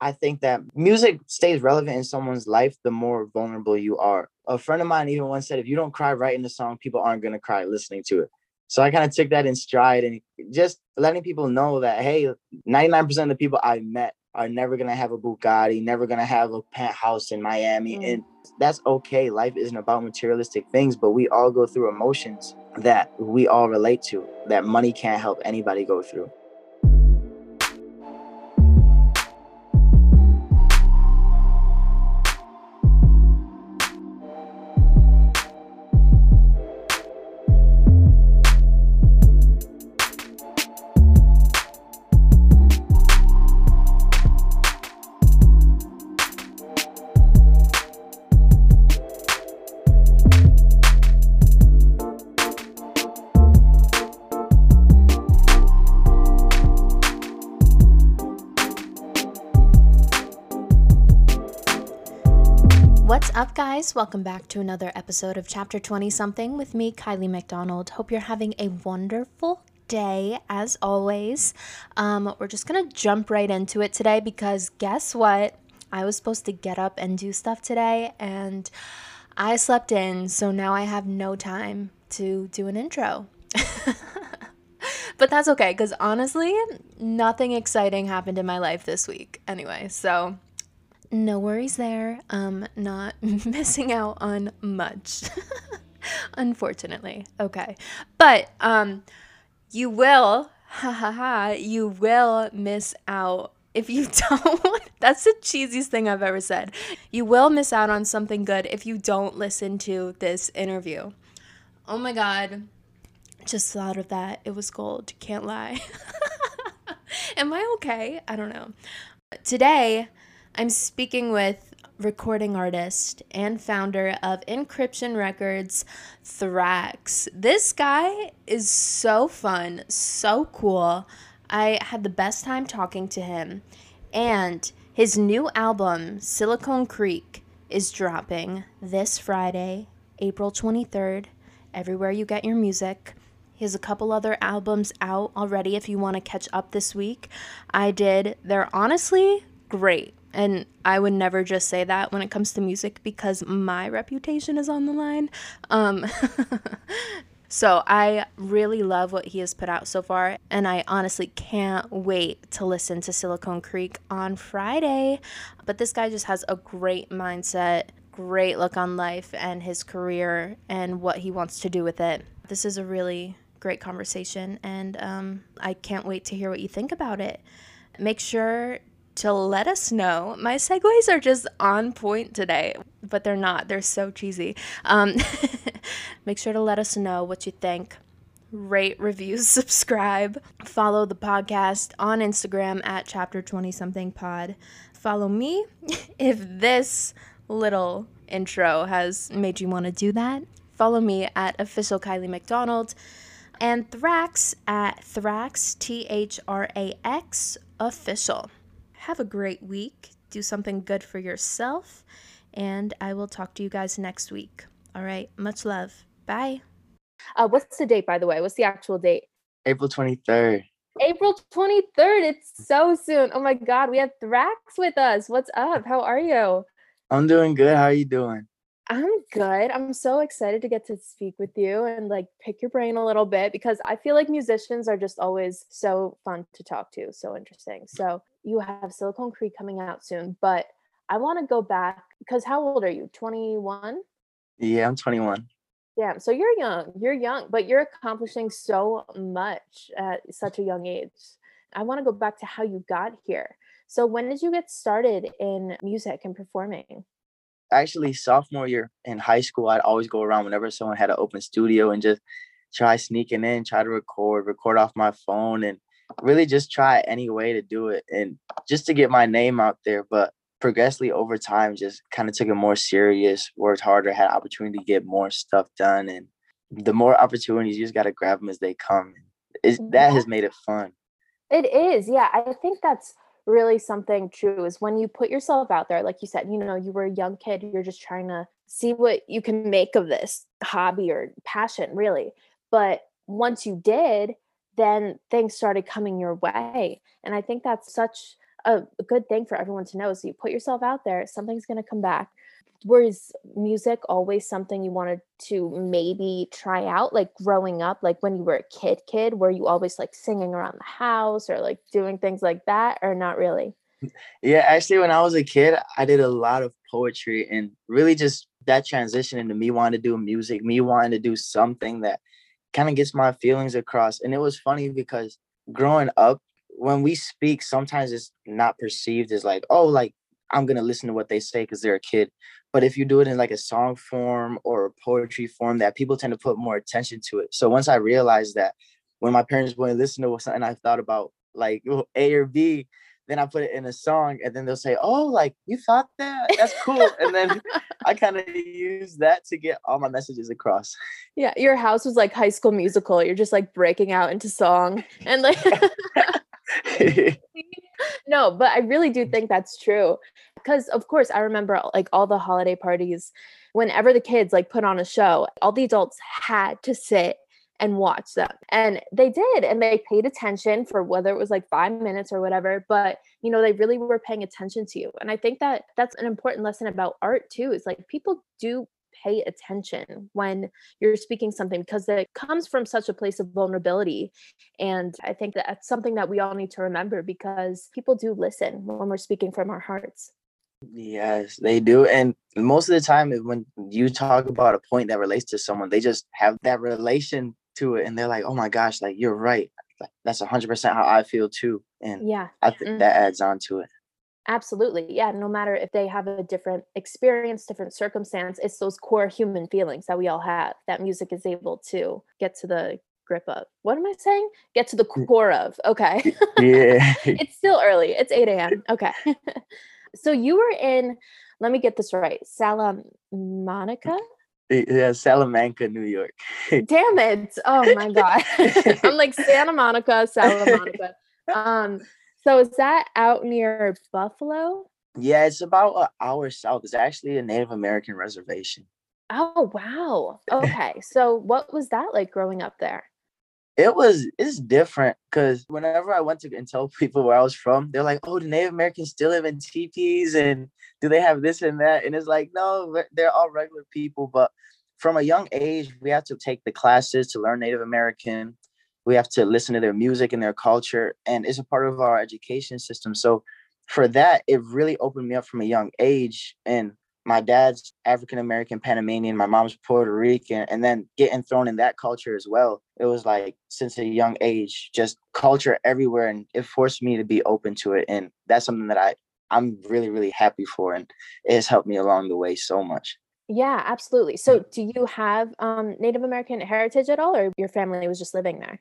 I think that music stays relevant in someone's life the more vulnerable you are. A friend of mine even once said, if you don't cry writing the song, people aren't going to cry listening to it. So I kind of took that in stride and just letting people know that, hey, 99% of the people I met are never going to have a Bugatti, never going to have a penthouse in Miami. Mm. And that's okay. Life isn't about materialistic things, but we all go through emotions that we all relate to, that money can't help anybody go through. Welcome back to another episode of Chapter 20 Something with me, Kylie McDonald. Hope you're having a wonderful day as always. Um, we're just gonna jump right into it today because guess what? I was supposed to get up and do stuff today and I slept in, so now I have no time to do an intro. but that's okay because honestly, nothing exciting happened in my life this week anyway, so no worries there. Um, not missing out on much. Unfortunately. Okay. But um you will ha ha ha you will miss out if you don't that's the cheesiest thing I've ever said. You will miss out on something good if you don't listen to this interview. Oh my god. Just thought of that. It was gold. Can't lie. Am I okay? I don't know. Today, I'm speaking with recording artist and founder of Encryption Records, Thrax. This guy is so fun, so cool. I had the best time talking to him. And his new album, Silicon Creek, is dropping this Friday, April 23rd, everywhere you get your music. He has a couple other albums out already if you want to catch up this week. I did. They're honestly great. And I would never just say that when it comes to music because my reputation is on the line. Um, so I really love what he has put out so far. And I honestly can't wait to listen to Silicon Creek on Friday. But this guy just has a great mindset, great look on life and his career and what he wants to do with it. This is a really great conversation, and um, I can't wait to hear what you think about it. Make sure to let us know. My segues are just on point today, but they're not. They're so cheesy. Um, make sure to let us know what you think. Rate, review, subscribe. Follow the podcast on Instagram at chapter 20 something pod. Follow me if this little intro has made you want to do that. Follow me at official Kylie McDonald and Thrax at Thrax, T H R A X official. Have a great week. Do something good for yourself. And I will talk to you guys next week. All right. Much love. Bye. Uh, what's the date, by the way? What's the actual date? April 23rd. April 23rd. It's so soon. Oh my God. We have Thrax with us. What's up? How are you? I'm doing good. How are you doing? I'm good. I'm so excited to get to speak with you and like pick your brain a little bit because I feel like musicians are just always so fun to talk to, so interesting. So, you have Silicon Creek coming out soon, but I want to go back because how old are you? 21? Yeah, I'm 21. Yeah, so you're young. You're young, but you're accomplishing so much at such a young age. I want to go back to how you got here. So, when did you get started in music and performing? actually sophomore year in high school, I'd always go around whenever someone had an open studio and just try sneaking in, try to record, record off my phone, and really just try any way to do it and just to get my name out there. But progressively over time, just kind of took it more serious, worked harder, had opportunity to get more stuff done, and the more opportunities, you just got to grab them as they come. It's, mm-hmm. that has made it fun. It is, yeah. I think that's really something true is when you put yourself out there like you said you know you were a young kid you're just trying to see what you can make of this hobby or passion really but once you did then things started coming your way and i think that's such a, good thing for everyone to know is you put yourself out there, something's going to come back. Was music always something you wanted to maybe try out, like growing up, like when you were a kid, kid, were you always like singing around the house or like doing things like that, or not really? Mm, yeah, actually, when I was a kid, I did a lot of poetry and really just that transition into me wanting to do music, me wanting to do something that kind of gets my feelings across. And it was funny because growing up, when we speak, sometimes it's not perceived as like, oh, like I'm gonna listen to what they say because they're a kid. But if you do it in like a song form or a poetry form, that people tend to put more attention to it. So once I realized that when my parents wouldn't listen to what something I thought about like A or B, then I put it in a song and then they'll say, Oh, like you thought that? That's cool. and then I kind of use that to get all my messages across. Yeah, your house was like high school musical. You're just like breaking out into song and like no, but I really do think that's true. Because of course I remember like all the holiday parties, whenever the kids like put on a show, all the adults had to sit and watch them. And they did. And they paid attention for whether it was like five minutes or whatever. But, you know, they really were paying attention to you. And I think that that's an important lesson about art too, is like people do pay attention when you're speaking something because it comes from such a place of vulnerability. And I think that that's something that we all need to remember because people do listen when we're speaking from our hearts. Yes, they do. And most of the time, eh, when you talk about a point that relates to someone, they just have that relation to it and they're like, oh my gosh, like you're right. Like, that's 100% how I feel too. And yeah, I think mm-hmm. that adds on to it. Absolutely. Yeah. No matter if they have a different experience, different circumstance, it's those core human feelings that we all have that music is able to get to the grip of. What am I saying? Get to the core of. Okay. Yeah. it's still early. It's 8 a.m. Okay. so you were in, let me get this right, Salamanca? Yeah, Salamanca, New York. Damn it. Oh my God. I'm like Santa Monica, Salamanca. Um, so is that out near Buffalo? Yeah, it's about an hour south. It's actually a Native American reservation. Oh wow. Okay. so what was that like growing up there? It was it's different because whenever I went to and tell people where I was from, they're like, "Oh, the Native Americans still live in teepees, and do they have this and that?" And it's like, no, they're all regular people. But from a young age, we have to take the classes to learn Native American. We have to listen to their music and their culture, and it's a part of our education system. So, for that, it really opened me up from a young age, and my dad's African American Panamanian, my mom's Puerto Rican, and then getting thrown in that culture as well. It was like since a young age, just culture everywhere, and it forced me to be open to it, and that's something that I I'm really really happy for, and it has helped me along the way so much. Yeah, absolutely. So, do you have um, Native American heritage at all, or your family was just living there?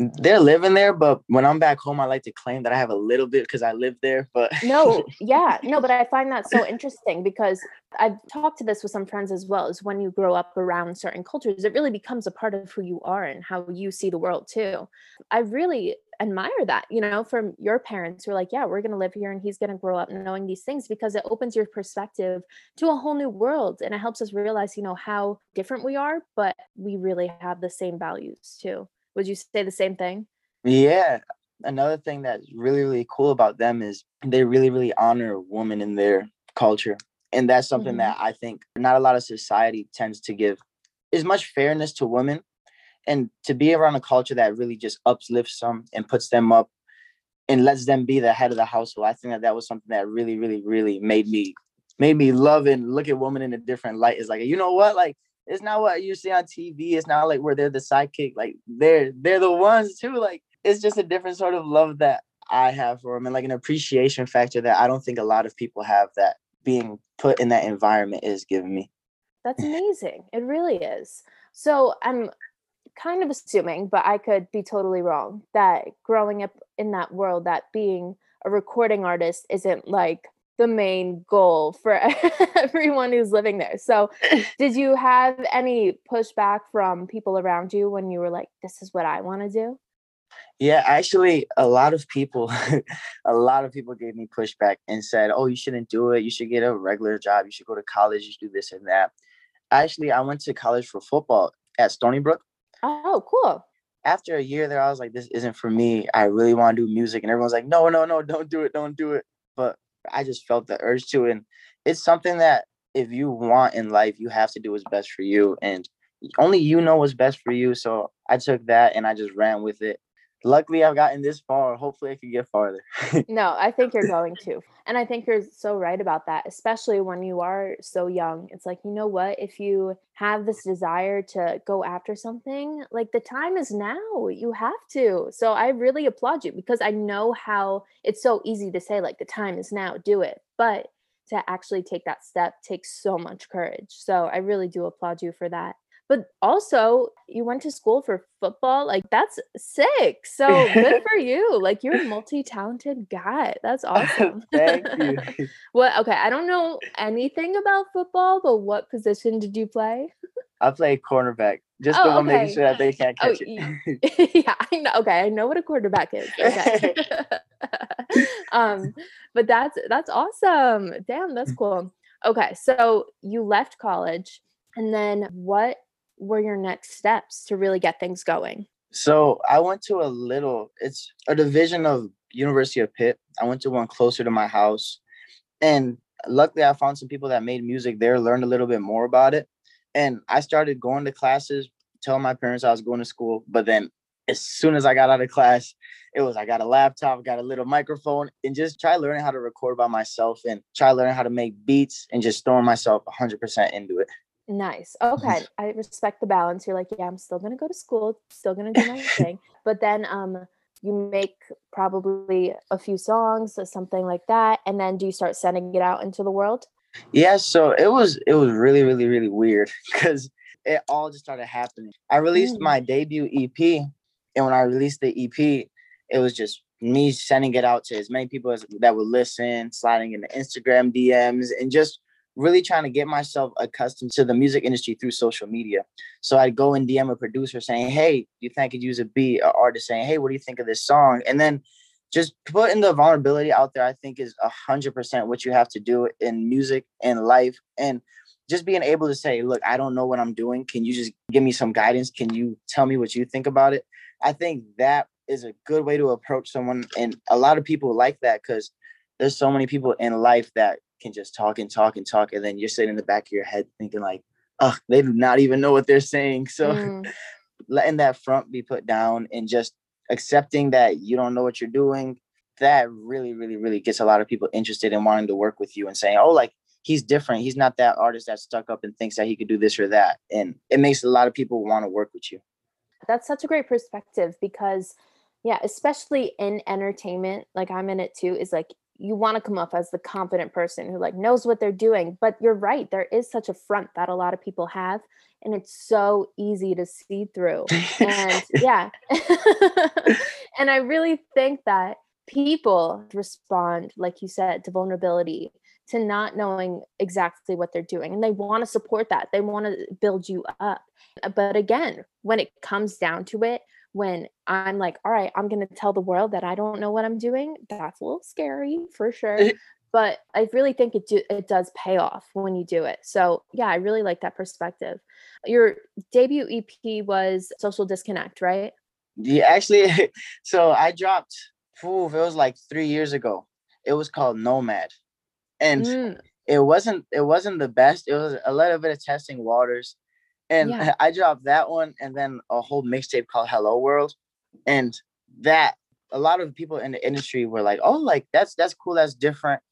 They're living there, but when I'm back home, I like to claim that I have a little bit because I live there. But no, yeah, no, but I find that so interesting because I've talked to this with some friends as well. Is when you grow up around certain cultures, it really becomes a part of who you are and how you see the world too. I really admire that, you know, from your parents who are like, yeah, we're going to live here and he's going to grow up knowing these things because it opens your perspective to a whole new world and it helps us realize, you know, how different we are, but we really have the same values too. Would you say the same thing? Yeah. Another thing that's really, really cool about them is they really, really honor women in their culture. And that's something mm-hmm. that I think not a lot of society tends to give as much fairness to women and to be around a culture that really just uplifts them and puts them up and lets them be the head of the household. I think that that was something that really, really, really made me made me love and look at women in a different light. Is like, you know what? Like it's not what you see on TV. It's not like where they're the sidekick. Like they're they're the ones too. Like it's just a different sort of love that I have for them and like an appreciation factor that I don't think a lot of people have that being put in that environment is giving me. That's amazing. it really is. So I'm kind of assuming, but I could be totally wrong, that growing up in that world, that being a recording artist isn't like the main goal for everyone who's living there. So, did you have any pushback from people around you when you were like, this is what I want to do? Yeah, actually, a lot of people, a lot of people gave me pushback and said, "Oh, you shouldn't do it. You should get a regular job. You should go to college. You should do this and that." Actually, I went to college for football at Stony Brook. Oh, cool. after a year there, I was like, this isn't for me. I really want to do music. And everyone's like, no, no, no, don't do it, don't do it. But I just felt the urge to. And it's something that if you want in life, you have to do what's best for you. And only you know what's best for you. So I took that and I just ran with it luckily I've gotten this far. Hopefully I can get farther. no, I think you're going to. And I think you're so right about that, especially when you are so young. It's like, you know what? If you have this desire to go after something, like the time is now. You have to. So I really applaud you because I know how it's so easy to say, like, the time is now, do it. But to actually take that step takes so much courage. So I really do applaud you for that but also you went to school for football like that's sick so good for you like you're a multi-talented guy that's awesome. Thank you. Well okay i don't know anything about football but what position did you play? I play cornerback just oh, the one okay. making sure that they can't oh, catch oh, it yeah i know okay i know what a quarterback is okay. Um but that's that's awesome damn that's cool. Okay so you left college and then what were your next steps to really get things going? So I went to a little, it's a division of University of Pitt. I went to one closer to my house. And luckily I found some people that made music there, learned a little bit more about it. And I started going to classes, telling my parents I was going to school. But then as soon as I got out of class, it was I got a laptop, got a little microphone, and just try learning how to record by myself and try learning how to make beats and just throwing myself 100% into it. Nice. Okay. I respect the balance. You're like, yeah, I'm still gonna go to school, still gonna do my thing. But then um you make probably a few songs or something like that. And then do you start sending it out into the world? Yeah, so it was it was really, really, really weird because it all just started happening. I released mm. my debut EP, and when I released the EP, it was just me sending it out to as many people as that would listen, sliding into Instagram DMs, and just really trying to get myself accustomed to the music industry through social media. So I'd go and DM a producer saying, Hey, do you think I could use a beat? An artist saying, Hey, what do you think of this song? And then just putting the vulnerability out there, I think is a hundred percent what you have to do in music and life. And just being able to say, look, I don't know what I'm doing. Can you just give me some guidance? Can you tell me what you think about it? I think that is a good way to approach someone. And a lot of people like that because there's so many people in life that can just talk and talk and talk, and then you're sitting in the back of your head thinking like, oh, they do not even know what they're saying. So mm. letting that front be put down and just accepting that you don't know what you're doing, that really, really, really gets a lot of people interested in wanting to work with you and saying, oh, like he's different. He's not that artist that's stuck up and thinks that he could do this or that. And it makes a lot of people want to work with you. That's such a great perspective because yeah, especially in entertainment, like I'm in it too, is like you want to come off as the confident person who like knows what they're doing but you're right there is such a front that a lot of people have and it's so easy to see through and yeah. And i really think that people respond like you said to vulnerability to not knowing exactly what they're doing and they want to support that they want to build you up. But again when it comes down to it when I'm like, all right, I'm going to tell the world that I don't know what I'm doing, that's a little scary for sure. but I really think it do, it does pay off when you do it. So yeah, I really like that perspective. Your debut EP was Social Disconnect, right? Yeah, actually, so I dropped. It was like three years ago. It was called Nomad, and mm. it wasn't it wasn't the best. It was a little bit of testing waters. And yeah. I dropped that one and then a whole mixtape called Hello World. And that a lot of people in the industry were like, oh, like that's that's cool, that's different.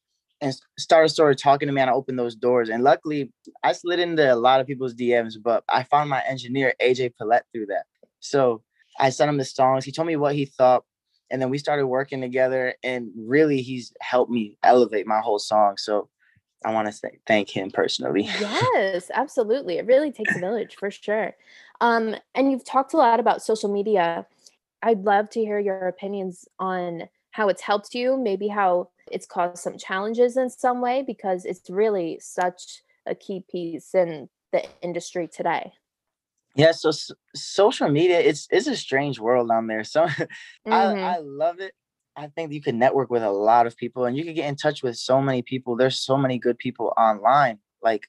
And started of talking to me and I opened those doors. And luckily I slid into a lot of people's DMs, but I found my engineer AJ Paulette through that. So I sent him the songs. He told me what he thought. And then we started working together and really he's helped me elevate my whole song. So I want to say thank him personally. yes, absolutely. It really takes a village for sure. Um, and you've talked a lot about social media. I'd love to hear your opinions on how it's helped you, maybe how it's caused some challenges in some way, because it's really such a key piece in the industry today. Yeah, so s- social media it's it's a strange world on there. So mm-hmm. I I love it I think you can network with a lot of people and you can get in touch with so many people. There's so many good people online. Like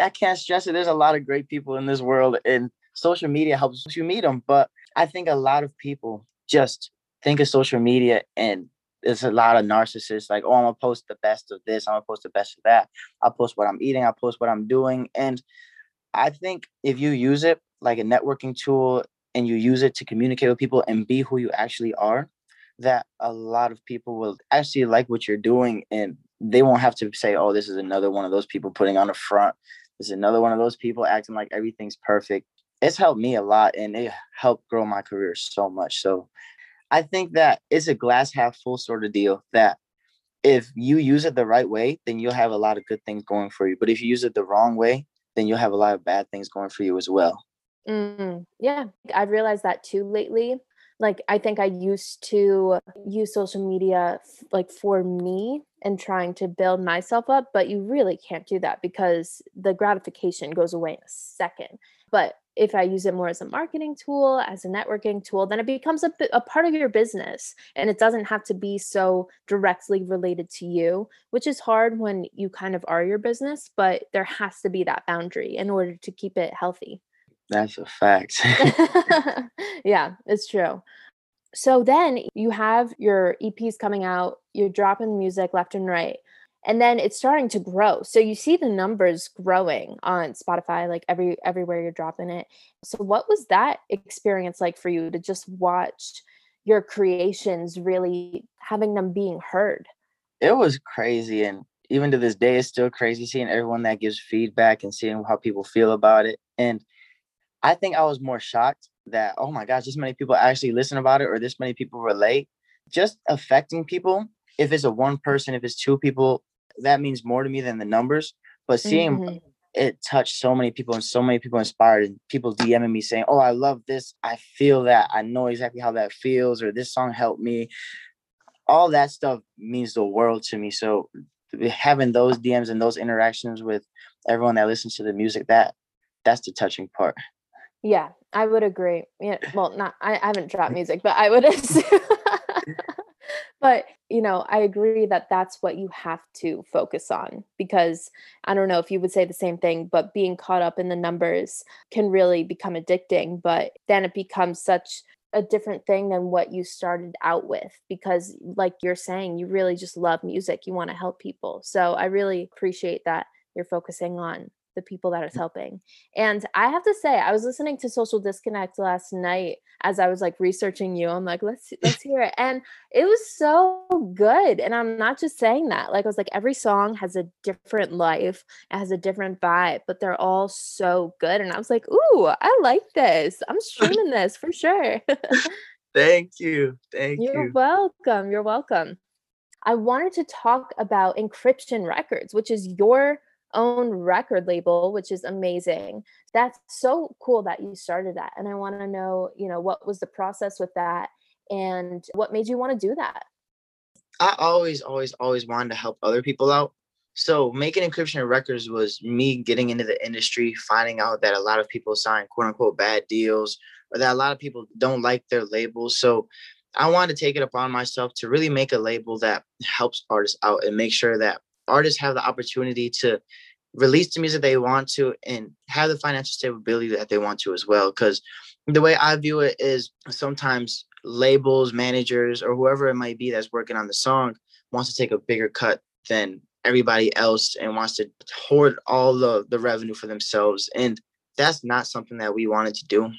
I can't stress it. There's a lot of great people in this world and social media helps you meet them. But I think a lot of people just think of social media and there's a lot of narcissists like, oh, I'm gonna post the best of this, I'm gonna post the best of that. I'll post what I'm eating, I'll post what I'm doing. And I think if you use it like a networking tool and you use it to communicate with people and be who you actually are, that a lot of people will actually like what you're doing and they won't have to say, oh, this is another one of those people putting on a front. This is another one of those people acting like everything's perfect. It's helped me a lot and it helped grow my career so much. So I think that it's a glass half full sort of deal that if you use it the right way, then you'll have a lot of good things going for you. But if you use it the wrong way, then you'll have a lot of bad things going for you as well. Mm, yeah, I've realized that too lately. Like, I think I used to use social media like for me and trying to build myself up, but you really can't do that because the gratification goes away in a second. But if I use it more as a marketing tool, as a networking tool, then it becomes a, a part of your business and it doesn't have to be so directly related to you, which is hard when you kind of are your business, but there has to be that boundary in order to keep it healthy. That's a fact. yeah, it's true. So then you have your EPs coming out, you're dropping music left and right and then it's starting to grow so you see the numbers growing on spotify like every everywhere you're dropping it so what was that experience like for you to just watch your creations really having them being heard it was crazy and even to this day it's still crazy seeing everyone that gives feedback and seeing how people feel about it and i think i was more shocked that oh my gosh this many people actually listen about it or this many people relate just affecting people if it's a one person if it's two people that means more to me than the numbers. But seeing mm-hmm. it touch so many people and so many people inspired and people DMing me saying, Oh, I love this. I feel that. I know exactly how that feels, or this song helped me. All that stuff means the world to me. So having those DMs and those interactions with everyone that listens to the music, that that's the touching part. Yeah, I would agree. Yeah, well, not I, I haven't dropped mm. music, but I would assume but you know i agree that that's what you have to focus on because i don't know if you would say the same thing but being caught up in the numbers can really become addicting but then it becomes such a different thing than what you started out with because like you're saying you really just love music you want to help people so i really appreciate that you're focusing on the people that it's mm. helping. And I have to say, I was listening to Social Disconnect last night as I was like researching you. I'm like, let's let's hear it. And it was so good. And I'm not just saying that. Like I was like, every song has a different life, it has a different vibe, but they're all so good. And I was like, ooh, I like this. I'm streaming this for sure. Thank you. Thank You're you. You're welcome. You're welcome. I wanted to talk about Encryption Records, which is your own record label, which is amazing. That's so cool that you started that. And I want to know, you know, what was the process with that and what made you want to do that? I always, always, always wanted to help other people out. So making encryption records was me getting into the industry, finding out that a lot of people sign quote unquote bad deals or that a lot of people don't like their labels. So I wanted to take it upon myself to really make a label that helps artists out and make sure that artists have the opportunity to release the music they want to and have the financial stability that they want to as well. Because the way I view it is sometimes labels, managers, or whoever it might be that's working on the song wants to take a bigger cut than everybody else and wants to hoard all the, the revenue for themselves. And that's not something that we wanted to do.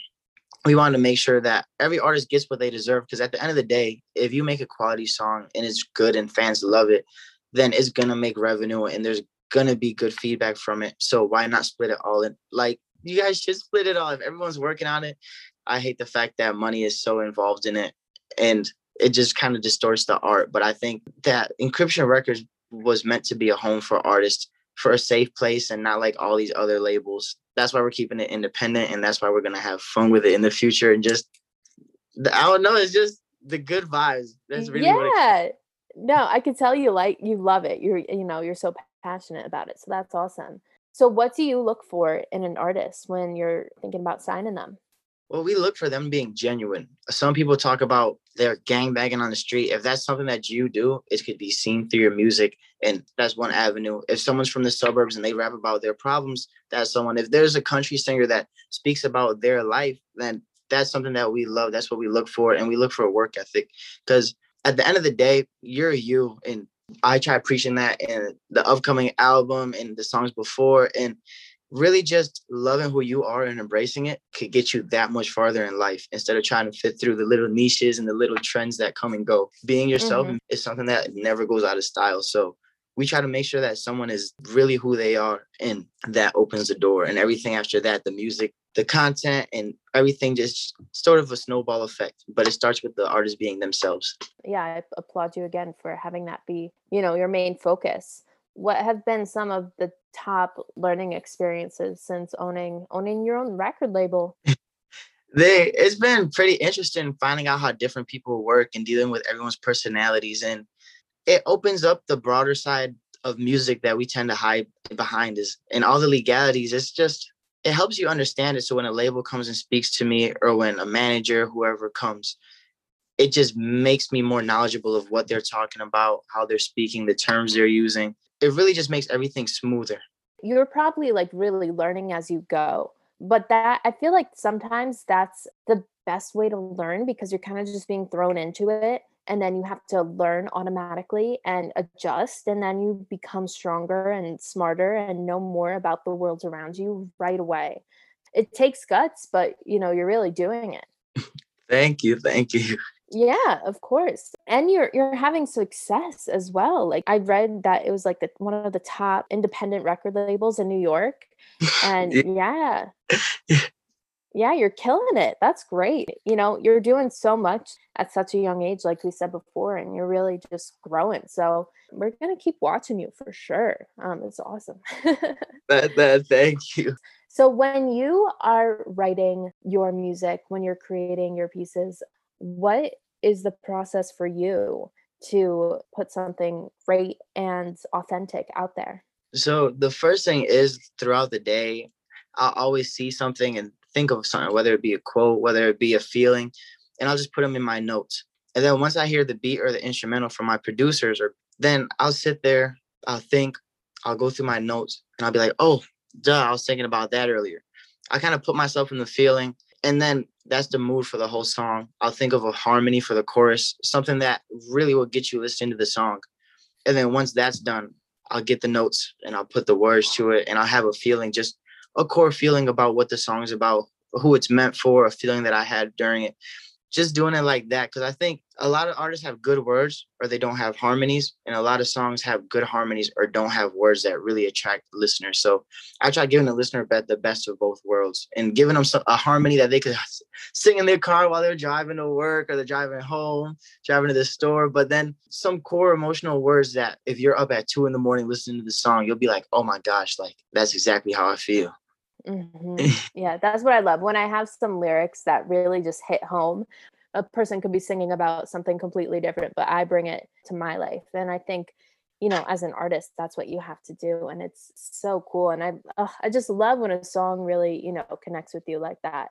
We wanted to make sure that every artist gets what they deserve because at the end of the day, if you make a quality song and it's good and fans love it, then it's gonna make revenue and there's gonna be good feedback from it. So why not split it all in? Like you guys should split it all. If everyone's working on it, I hate the fact that money is so involved in it and it just kind of distorts the art. But I think that Encryption Records was meant to be a home for artists, for a safe place, and not like all these other labels. That's why we're keeping it independent, and that's why we're gonna have fun with it in the future. And just, I don't know, it's just the good vibes. That's really yeah no, I could tell you like you love it. You're you know, you're so passionate about it. So that's awesome. So what do you look for in an artist when you're thinking about signing them? Well, we look for them being genuine. Some people talk about their gang banging on the street. If that's something that you do, it could be seen through your music, and that's one avenue. If someone's from the suburbs and they rap about their problems, that's someone. If there's a country singer that speaks about their life, then that's something that we love. That's what we look for, and we look for a work ethic. Because at the end of the day, you're you, and I try preaching that in the upcoming album and the songs before, and really just loving who you are and embracing it could get you that much farther in life instead of trying to fit through the little niches and the little trends that come and go. Being yourself mm-hmm. is something that never goes out of style. So we try to make sure that someone is really who they are and that opens the door and everything after that the music the content and everything just sort of a snowball effect but it starts with the artists being themselves yeah i applaud you again for having that be you know your main focus what have been some of the top learning experiences since owning owning your own record label? they it's been pretty interesting finding out how different people work and dealing with everyone's personalities and it opens up the broader side of music that we tend to hide behind is and all the legalities it's just it helps you understand it so when a label comes and speaks to me or when a manager whoever comes it just makes me more knowledgeable of what they're talking about how they're speaking the terms they're using it really just makes everything smoother. You're probably like really learning as you go. But that I feel like sometimes that's the best way to learn because you're kind of just being thrown into it and then you have to learn automatically and adjust and then you become stronger and smarter and know more about the world around you right away. It takes guts, but you know, you're really doing it. thank you. Thank you. Yeah, of course. And you're you're having success as well. Like I read that it was like the one of the top independent record labels in New York. And yeah. yeah, you're killing it. That's great. You know, you're doing so much at such a young age, like we said before, and you're really just growing. So we're gonna keep watching you for sure. Um, it's awesome. that, that, thank you. So when you are writing your music, when you're creating your pieces, what is the process for you to put something great and authentic out there? So the first thing is throughout the day, I'll always see something and think of something, whether it be a quote, whether it be a feeling, and I'll just put them in my notes. And then once I hear the beat or the instrumental from my producers, or then I'll sit there, I'll think, I'll go through my notes, and I'll be like, oh, duh, I was thinking about that earlier. I kind of put myself in the feeling, and then that's the mood for the whole song. I'll think of a harmony for the chorus, something that really will get you listening to the song. And then once that's done, I'll get the notes and I'll put the words to it and I'll have a feeling, just a core feeling about what the song is about, who it's meant for, a feeling that I had during it just doing it like that because I think a lot of artists have good words or they don't have harmonies, and a lot of songs have good harmonies or don't have words that really attract listeners. So I try giving the listener the best of both worlds and giving them a harmony that they could sing in their car while they're driving to work or they're driving home, driving to the store. But then some core emotional words that if you're up at two in the morning listening to the song, you'll be like, oh my gosh, like that's exactly how I feel. Mm-hmm. yeah, that's what I love. When I have some lyrics that really just hit home, a person could be singing about something completely different, but I bring it to my life. And I think, you know, as an artist, that's what you have to do. And it's so cool. And I, uh, I just love when a song really, you know, connects with you like that.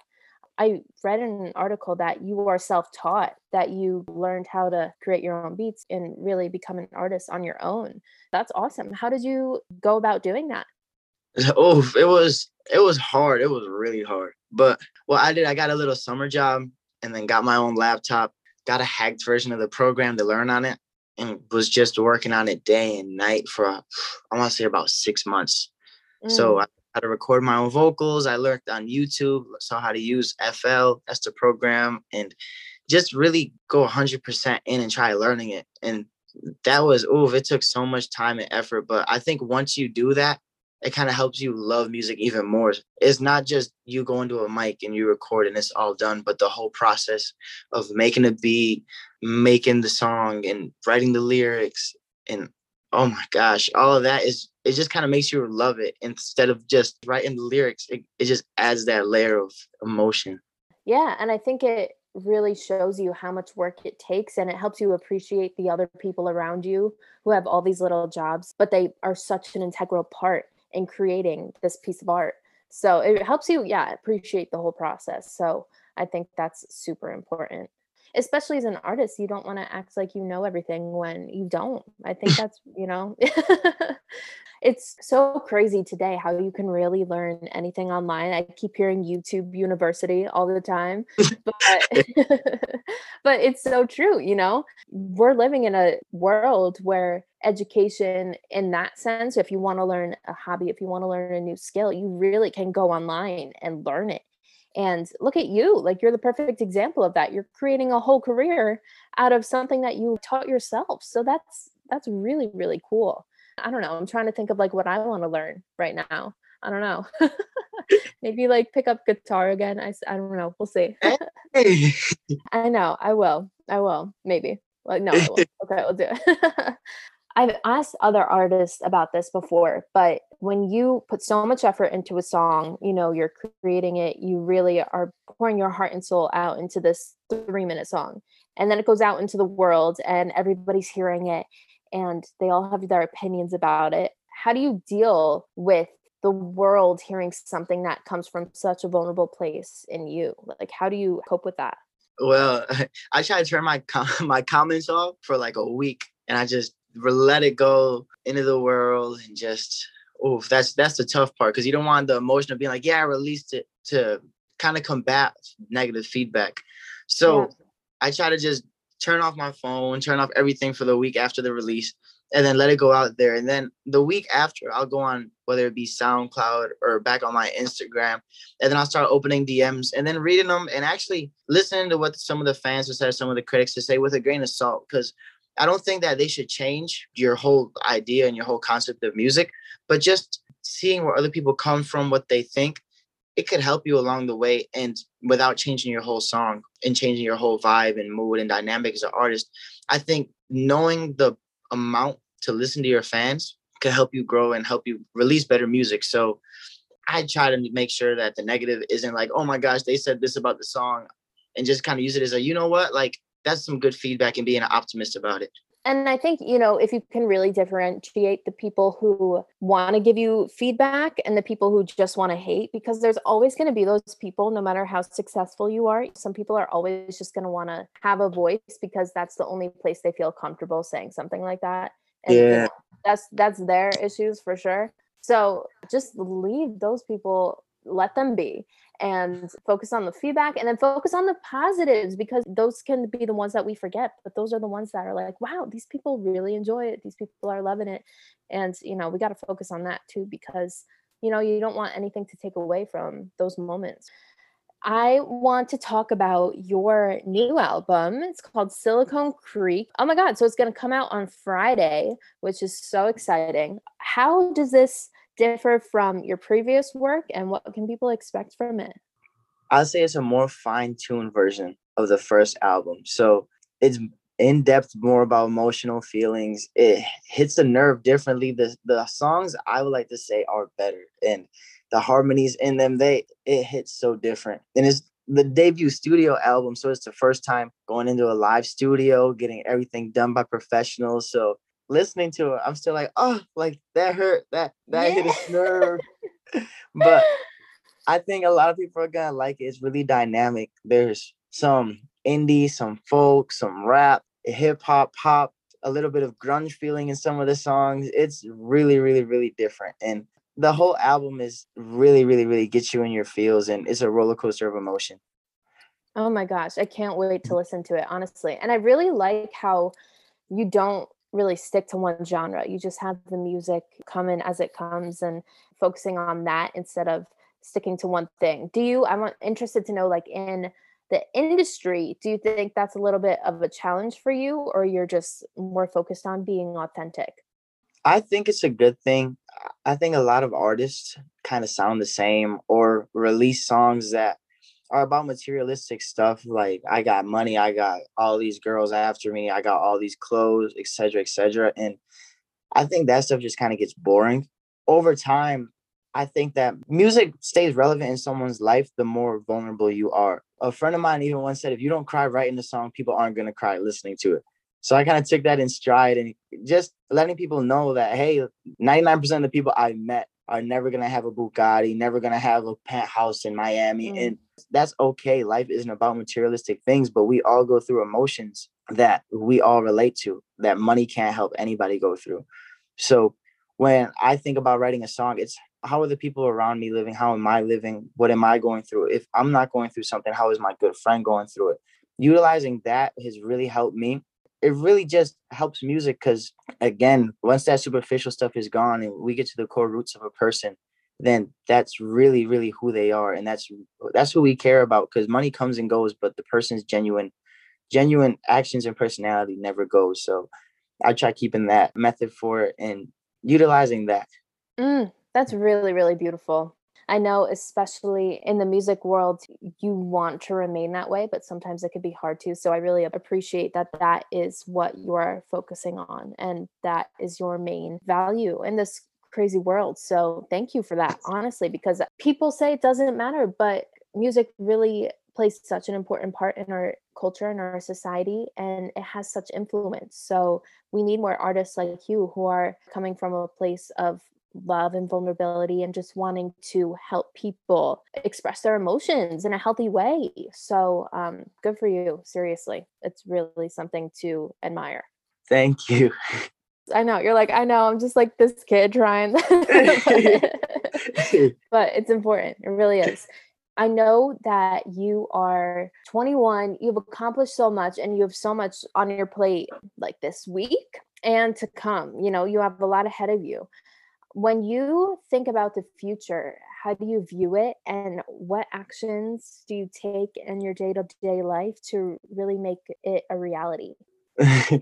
I read in an article that you are self taught, that you learned how to create your own beats and really become an artist on your own. That's awesome. How did you go about doing that? Oh, it was it was hard. It was really hard. But what I did, I got a little summer job and then got my own laptop, got a hacked version of the program to learn on it, and was just working on it day and night for I want to say about six months. Mm. So I had to record my own vocals. I learned on YouTube, saw how to use FL, that's the program, and just really go 100% in and try learning it. And that was, oh, it took so much time and effort. But I think once you do that, it kind of helps you love music even more. It's not just you going to a mic and you record and it's all done, but the whole process of making a beat, making the song, and writing the lyrics, and oh my gosh, all of that is it just kind of makes you love it instead of just writing the lyrics. It, it just adds that layer of emotion. Yeah, and I think it really shows you how much work it takes and it helps you appreciate the other people around you who have all these little jobs but they are such an integral part in creating this piece of art. So it helps you, yeah, appreciate the whole process. So I think that's super important. Especially as an artist, you don't want to act like you know everything when you don't. I think that's, you know, it's so crazy today how you can really learn anything online. I keep hearing YouTube University all the time, but but it's so true, you know. We're living in a world where education in that sense, if you want to learn a hobby, if you want to learn a new skill, you really can go online and learn it. And look at you, like you're the perfect example of that. You're creating a whole career out of something that you taught yourself. So that's that's really really cool. I don't know. I'm trying to think of like what I want to learn right now. I don't know. Maybe like pick up guitar again. I, I don't know. We'll see. Oh, I know. I will. I will. Maybe. Like no, I will. Okay, we'll do it. I've asked other artists about this before, but when you put so much effort into a song, you know, you're creating it, you really are pouring your heart and soul out into this three minute song. And then it goes out into the world and everybody's hearing it and they all have their opinions about it. How do you deal with the world hearing something that comes from such a vulnerable place in you? Like, how do you cope with that? Well, I try to turn my com- my comments off for like a week, and I just let it go into the world and just oh, that's that's the tough part because you don't want the emotion of being like, yeah, I released it to kind of combat negative feedback. So yeah. I try to just turn off my phone, turn off everything for the week after the release, and then let it go out there. And then the week after, I'll go on whether it be SoundCloud or back on my Instagram, and then I'll start opening DMs and then reading them and actually listening to what some of the fans have said, some of the critics to say with a grain of salt, because I don't think that they should change your whole idea and your whole concept of music, but just seeing where other people come from, what they think, it could help you along the way and without changing your whole song and changing your whole vibe and mood and dynamic as an artist i think knowing the amount to listen to your fans could help you grow and help you release better music. So i try to make sure that the negative isn't like oh my gosh they said this about the song and just kind of use it as a you know what? Like that's some good feedback and being an optimist about it and I think, you know, if you can really differentiate the people who want to give you feedback and the people who just want to hate, because there's always going to be those people, no matter how successful you are. Some people are always just going to want to have a voice because that's the only place they feel comfortable saying something like that. And yeah. You know, that's that's their issues for sure. So just leave those people, let them be and focus on the feedback and then focus on the positives because those can be the ones that we forget but those are the ones that are like wow these people really enjoy it these people are loving it and you know we got to focus on that too because you know you don't want anything to take away from those moments I want to talk about your new album. It's called Silicon Creek. Oh my God. So it's going to come out on Friday, which is so exciting. How does this differ from your previous work and what can people expect from it? I'd say it's a more fine-tuned version of the first album. So it's in depth more about emotional feelings. It hits the nerve differently. The the songs I would like to say are better and the harmonies in them, they it hits so different. And it's the debut studio album. So it's the first time going into a live studio, getting everything done by professionals. So listening to it, I'm still like, oh, like that hurt, that that yeah. hit a nerve. but I think a lot of people are gonna like it. It's really dynamic. There's some indie, some folk, some rap, hip hop, pop, a little bit of grunge feeling in some of the songs. It's really, really, really different. And the whole album is really, really, really gets you in your feels and it's a roller coaster of emotion. Oh my gosh, I can't wait to mm. listen to it, honestly. And I really like how you don't really stick to one genre. You just have the music come in as it comes and focusing on that instead of sticking to one thing. Do you I'm uh, interested to know like in the industry, do you think that's a little bit of a challenge for you or you're just more focused on being authentic? I think it's a good thing. I think a lot of artists kind of sound the same or release songs that are about materialistic stuff like i got money i got all these girls after me i got all these clothes etc etc and i think that stuff just kind of gets boring. Over time i think that music stays relevant in someone's life the more vulnerable you are. A friend of mine even once said if you don't cry writing the song people aren't going to cry listening to it. So i kind of took that in stride and just letting people know that hey 99% of the people i met are never gonna have a Bugatti, never gonna have a penthouse in Miami. Mm. And that's okay. Life isn't about materialistic things, but we all go through emotions that we all relate to that money can't help anybody go through. So when I think about writing a song, it's how are the people around me living? How am I living? What am I going through? If I'm not going through something, how is my good friend going through it? Utilizing that has really helped me. It really just helps music because, again, once that superficial stuff is gone and we get to the core roots of a person, then that's really, really who they are, and that's that's who we care about. Because money comes and goes, but the person's genuine, genuine actions and personality never goes. So, I try keeping that method for it and utilizing that. Mm, that's really, really beautiful. I know, especially in the music world, you want to remain that way, but sometimes it could be hard to. So I really appreciate that that is what you're focusing on and that is your main value in this crazy world. So thank you for that, honestly, because people say it doesn't matter, but music really plays such an important part in our culture and our society and it has such influence so we need more artists like you who are coming from a place of love and vulnerability and just wanting to help people express their emotions in a healthy way. So um, good for you seriously. It's really something to admire. Thank you. I know you're like i know i'm just like this kid trying. But it's important it really is. I know that you are 21, you've accomplished so much, and you have so much on your plate like this week and to come. You know, you have a lot ahead of you. When you think about the future, how do you view it, and what actions do you take in your day to day life to really make it a reality?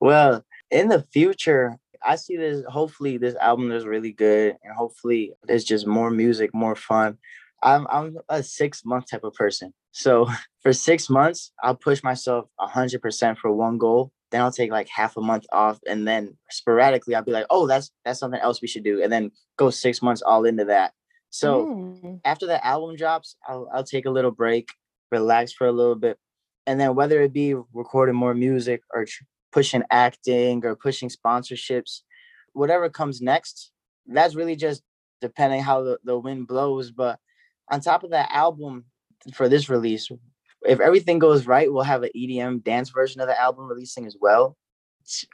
well, in the future, I see this. Hopefully, this album is really good, and hopefully, there's just more music, more fun. I'm I'm a six month type of person. So for six months, I'll push myself hundred percent for one goal. Then I'll take like half a month off, and then sporadically I'll be like, "Oh, that's that's something else we should do," and then go six months all into that. So mm. after the album drops, I'll I'll take a little break, relax for a little bit, and then whether it be recording more music or tr- pushing acting or pushing sponsorships, whatever comes next, that's really just depending how the, the wind blows. But on top of that album for this release, if everything goes right, we'll have an EDM dance version of the album releasing as well.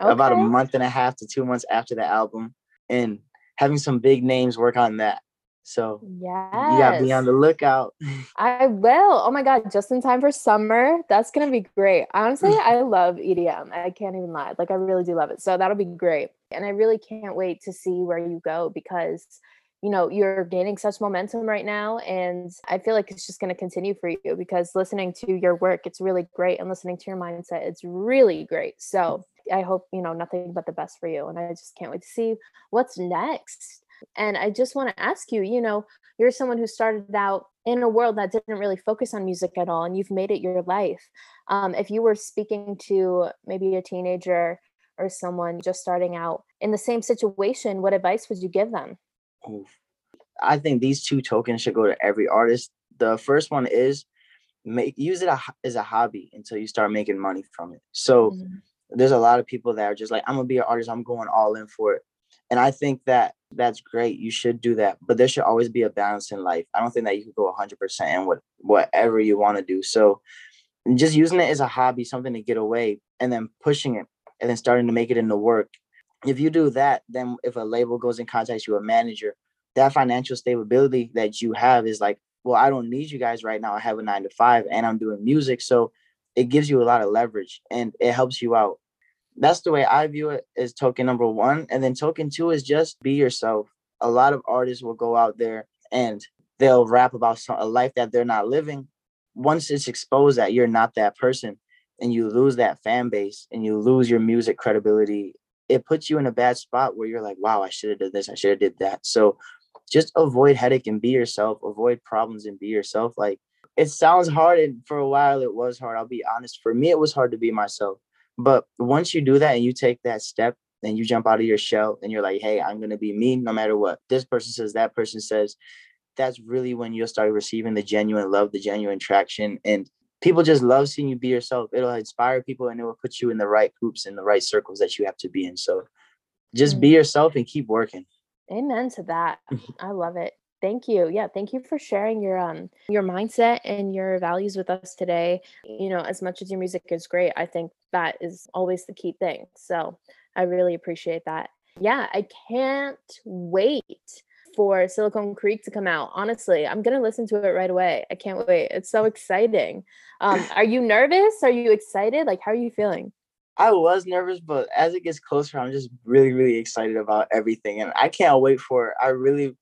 Okay. About a month and a half to two months after the album, and having some big names work on that. So yeah, you gotta be on the lookout. I will. Oh my god, just in time for summer. That's gonna be great. Honestly, I love EDM. I can't even lie. Like I really do love it. So that'll be great. And I really can't wait to see where you go because you know you're gaining such momentum right now and i feel like it's just going to continue for you because listening to your work it's really great and listening to your mindset it's really great. So i hope you know nothing but the best for you and i just can't wait to see what's next. And i just want to ask you you know you're someone who started out in a world that didn't really focus on music at all and you've made it your life. Um, if you were speaking to maybe a teenager or someone just starting out in the same situation what advice would you give them I think these two tokens should go to every artist. The first one is make use it as a hobby until you start making money from it. So mm-hmm. there's a lot of people that are just like, I'm gonna be an artist. I'm going all in for it. And I think that that's great. You should do that, but there should always be a balance in life. I don't think that you can go 100% in what whatever you want to do. So just using it as a hobby, something to get away, and then pushing it, and then starting to make it into work, if you do that, then if a label goes and contacts you, a manager, that financial stability that you have is like, well, I don't need you guys right now. I have a nine to five and I'm doing music. So it gives you a lot of leverage and it helps you out. That's the way I view it as token number one. And then token two is just be yourself. A lot of artists will go out there and they'll rap about some, a life that they're not living. Once it's exposed that you're not that person and you lose that fan base and you lose your music credibility it puts you in a bad spot where you're like, wow, I should have did this, I should have did that. So just avoid headache and be yourself, avoid problems and be yourself. Like it sounds hard and for a while it was hard. I'll be honest. For me, it was hard to be myself. But once you do that and you take that step and you jump out of your shell and you're like, hey, I'm gonna be me no matter what this person says, that person says, that's really when you'll start receiving the genuine love, the genuine traction. And people just love seeing you be yourself. It'll inspire people and it will put you in the right groups and the right circles that you have to be in. So just be mm. yourself and keep working. Amen to that. I love it. Thank you. Yeah, thank you for sharing your um your mindset and your values with us today. You know, as much as your music is great, I think that is always the key thing. So, I really appreciate that. yeah, I can't wait for Silicon Creek to come out. Honestly, I'm gonna listen to it right away. I can't wait. It's so exciting. Um, are you nervous? Are you excited? Like, how are you feeling? I was nervous, but as it gets closer, I'm just really, really excited about everything, and I can't wait for it. I really,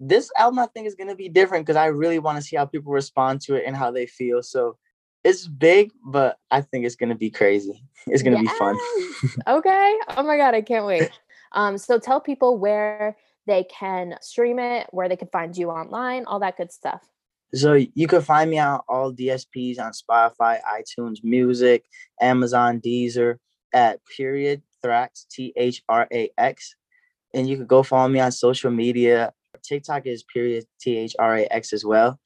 this album I think is gonna be different because I really want to see how people respond to it and how they feel. So it's big, but I think it's gonna be crazy. It's gonna yes. be fun. okay. Oh my god, I can't wait. Um, so tell people where they can stream it, where they can find you online, all that good stuff. So you can find me on all DSPs on Spotify, iTunes Music, Amazon, Deezer at period Thrax T H R A X, and you can go follow me on social media. TikTok is period T H R A X as well,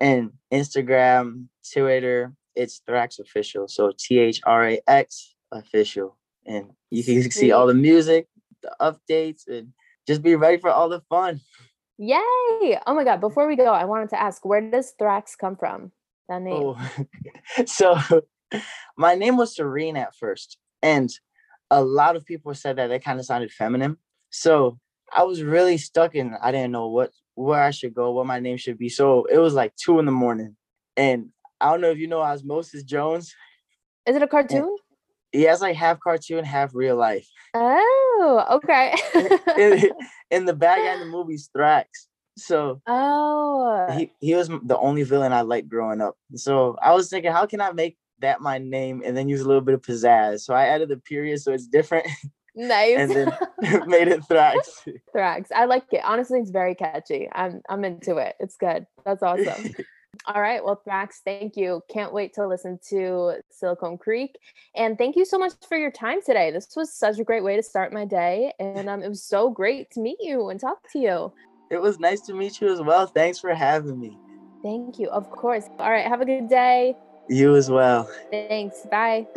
and Instagram, Twitter, it's Thrax official. So T H R A X official, and you can see all the music, the updates, and just be ready for all the fun. Yay! Oh my god! Before we go, I wanted to ask, where does Thrax come from? That name. Oh. so, my name was Serene at first, and a lot of people said that it kind of sounded feminine. So I was really stuck in. I didn't know what where I should go, what my name should be. So it was like two in the morning, and I don't know if you know Osmosis Jones. Is it a cartoon? He has like half cartoon, and half real life. Oh, okay. in, in, the bad guy in the movie's Thrax. So oh, he, he was the only villain I liked growing up. So I was thinking, how can I make that my name and then use a little bit of pizzazz? So I added the period so it's different. Nice. and then made it Thrax. Thrax. I like it. Honestly, it's very catchy. I'm I'm into it. It's good. That's awesome. All right. Well, Max, thank you. Can't wait to listen to Silicon Creek. And thank you so much for your time today. This was such a great way to start my day. And um, it was so great to meet you and talk to you. It was nice to meet you as well. Thanks for having me. Thank you. Of course. All right. Have a good day. You as well. Thanks. Bye.